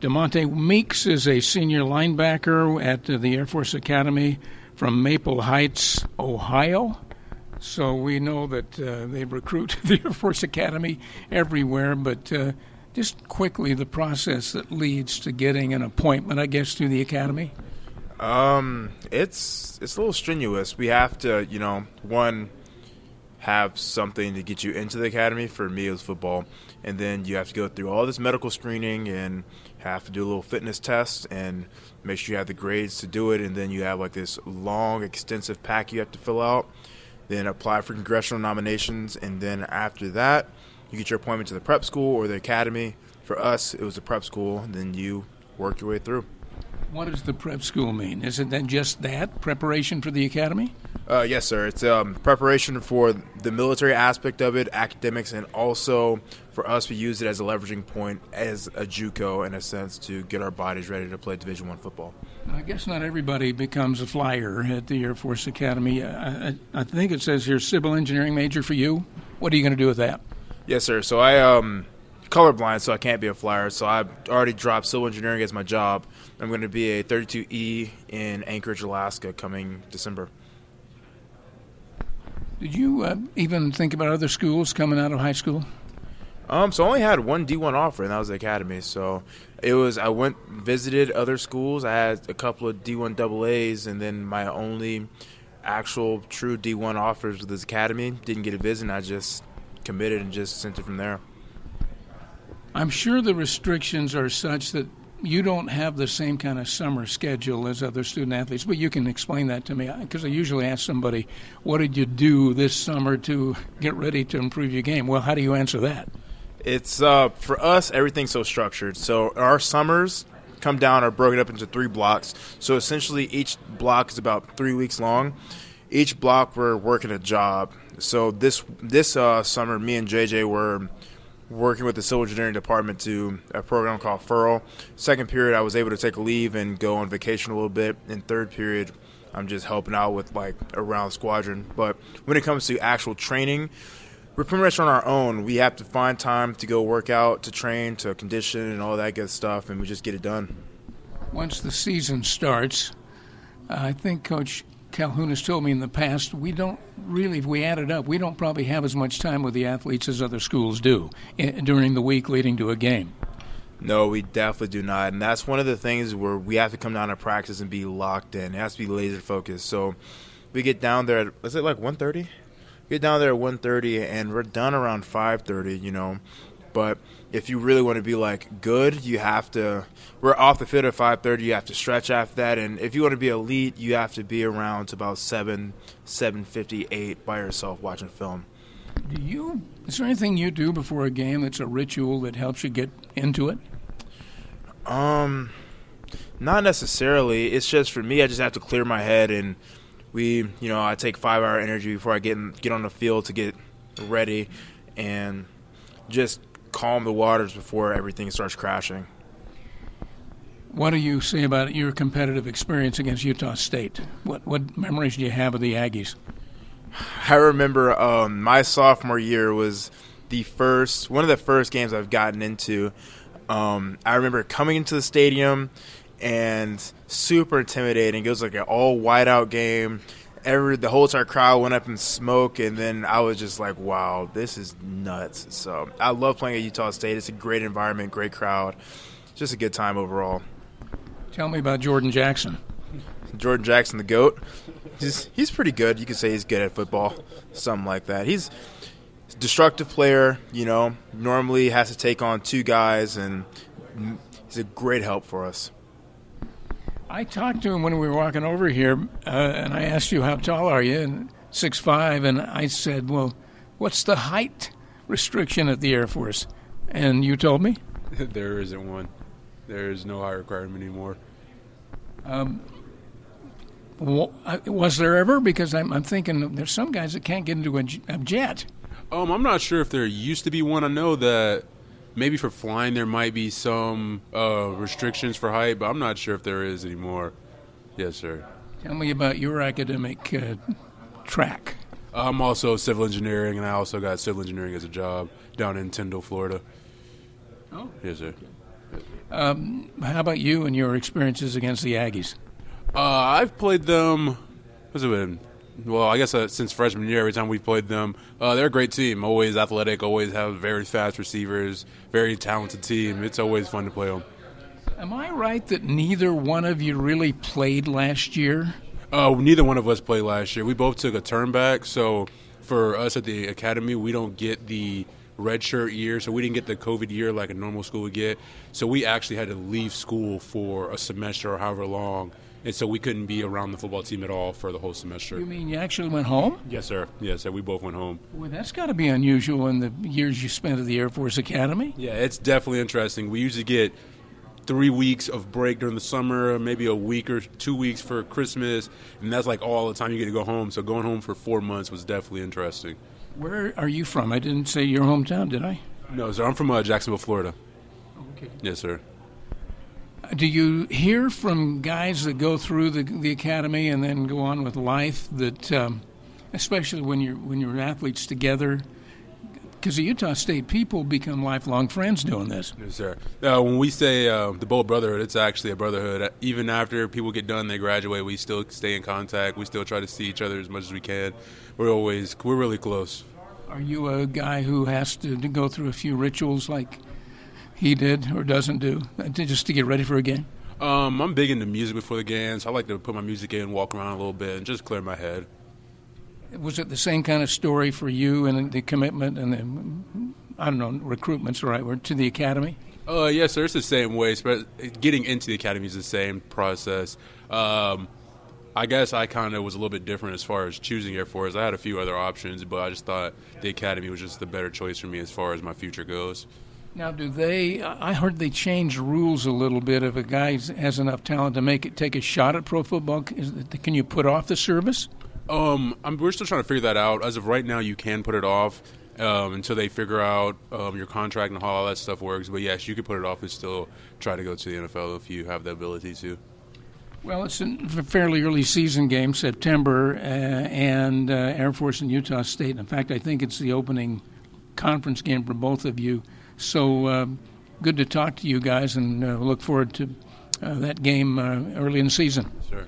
DeMontae Meeks is a senior linebacker at the Air Force Academy from Maple Heights, Ohio. So we know that uh, they recruit the Air Force Academy everywhere, but uh, just quickly the process that leads to getting an appointment, I guess, to the academy. Um, it's it's a little strenuous. We have to, you know, one have something to get you into the academy. For me, it was football, and then you have to go through all this medical screening and have to do a little fitness test and make sure you have the grades to do it. And then you have like this long, extensive pack you have to fill out. Then apply for congressional nominations, and then after that, you get your appointment to the prep school or the academy. For us, it was the prep school. Then you work your way through. What does the prep school mean? Is it then just that preparation for the academy? Uh, yes, sir. It's um, preparation for the military aspect of it, academics, and also for us, we use it as a leveraging point as a JUCO in a sense to get our bodies ready to play Division One football. I guess not everybody becomes a flyer at the Air Force Academy. I, I, I think it says here civil engineering major for you. What are you going to do with that? Yes, sir. So I um colorblind, so I can't be a flyer. So I've already dropped civil engineering as my job. I'm going to be a 32E in Anchorage, Alaska, coming December. Did you uh, even think about other schools coming out of high school? Um, so I only had one D1 offer, and that was the academy. So it was I went visited other schools. I had a couple of D1 double A's, and then my only actual true D1 offers with this academy. Didn't get a visit. And I just committed and just sent it from there. I'm sure the restrictions are such that you don't have the same kind of summer schedule as other student athletes, but you can explain that to me because I usually ask somebody, "What did you do this summer to get ready to improve your game?" Well, how do you answer that? It's uh, for us, everything's so structured. So our summers come down are broken up into three blocks. So essentially, each block is about three weeks long. Each block we're working a job. So this this uh, summer, me and JJ were working with the civil engineering department to a program called Furl. Second period, I was able to take a leave and go on vacation a little bit. In third period, I'm just helping out with like around squadron. But when it comes to actual training, we're pretty much on our own. We have to find time to go work out, to train, to condition, and all that good stuff, and we just get it done. Once the season starts, I think Coach Calhoun has told me in the past, we don't really, if we add it up, we don't probably have as much time with the athletes as other schools do in, during the week leading to a game. No, we definitely do not, and that's one of the things where we have to come down to practice and be locked in. It has to be laser focused. So we get down there. At, is it like one thirty? Get down there at one thirty, and we're done around five thirty. You know, but if you really want to be like good, you have to. We're off the field at five thirty. You have to stretch after that, and if you want to be elite, you have to be around to about seven, seven fifty eight by yourself watching film. Do you? Is there anything you do before a game that's a ritual that helps you get into it? Um, not necessarily. It's just for me. I just have to clear my head, and we, you know, I take five hour energy before I get in, get on the field to get ready, and just calm the waters before everything starts crashing. What do you say about your competitive experience against Utah State? What what memories do you have of the Aggies? I remember um, my sophomore year was the first one of the first games I've gotten into. Um, I remember coming into the stadium and super intimidating. It was like an all whiteout game every the whole entire crowd went up in smoke, and then I was just like, "Wow, this is nuts!" So I love playing at Utah State. It's a great environment, great crowd, just a good time overall. Tell me about Jordan Jackson. Jordan Jackson, the goat. He's he's pretty good. You could say he's good at football, something like that. He's a destructive player. You know, normally has to take on two guys, and he's a great help for us. I talked to him when we were walking over here, uh, and I asked you how tall are you, and six five, and I said, "Well, what's the height restriction at the Air Force?" And you told me there isn't one. There is no height requirement anymore. Um, was there ever? Because I'm, I'm, thinking there's some guys that can't get into a, a jet. Um, I'm not sure if there used to be one. I know that maybe for flying there might be some uh, restrictions for height, but I'm not sure if there is anymore. Yes, sir. Tell me about your academic uh, track. I'm also civil engineering, and I also got civil engineering as a job down in Tyndall, Florida. Oh, yes, sir. Um, how about you and your experiences against the Aggies? Uh, I've played them. What's it been? Well, I guess uh, since freshman year, every time we played them, uh, they're a great team. Always athletic, always have very fast receivers, very talented team. It's always fun to play them. Am I right that neither one of you really played last year? Uh, neither one of us played last year. We both took a turn back, so for us at the academy, we don't get the redshirt year, so we didn't get the COVID year like a normal school would get. So we actually had to leave school for a semester or however long, and so we couldn't be around the football team at all for the whole semester. You mean you actually went home? Yes, sir. Yes, sir. We both went home. Well, that's got to be unusual in the years you spent at the Air Force Academy. Yeah, it's definitely interesting. We usually get three weeks of break during the summer, maybe a week or two weeks for Christmas, and that's like all the time you get to go home. So going home for four months was definitely interesting. Where are you from? I didn't say your hometown, did I? No, sir. I'm from uh, Jacksonville, Florida. Okay. Yes, sir. Do you hear from guys that go through the, the academy and then go on with life that, um, especially when you're when you're athletes together, because the Utah State people become lifelong friends doing this. Yes, sir. Uh, when we say uh, the Bold Brotherhood, it's actually a brotherhood. Even after people get done, they graduate, we still stay in contact. We still try to see each other as much as we can. We're always we're really close. Are you a guy who has to, to go through a few rituals like he did or doesn't do uh, just to get ready for a game? Um, I'm big into music before the games. I like to put my music in, walk around a little bit, and just clear my head. Was it the same kind of story for you and the commitment and the, I don't know, recruitment's the right word, to the academy? Uh, yes, sir. It's the same way. Getting into the academy is the same process. Um, I guess I kind of was a little bit different as far as choosing Air Force. I had a few other options, but I just thought the academy was just the better choice for me as far as my future goes. Now, do they? I heard they changed rules a little bit. If a guy has enough talent to make it, take a shot at pro football, can you put off the service? Um, I'm, we're still trying to figure that out. As of right now, you can put it off um, until they figure out um, your contract and how all that stuff works. But yes, you can put it off and still try to go to the NFL if you have the ability to. Well, it's a fairly early season game, September, uh, and uh, Air Force and Utah State. In fact, I think it's the opening conference game for both of you. So uh, good to talk to you guys, and uh, look forward to uh, that game uh, early in the season. Sure.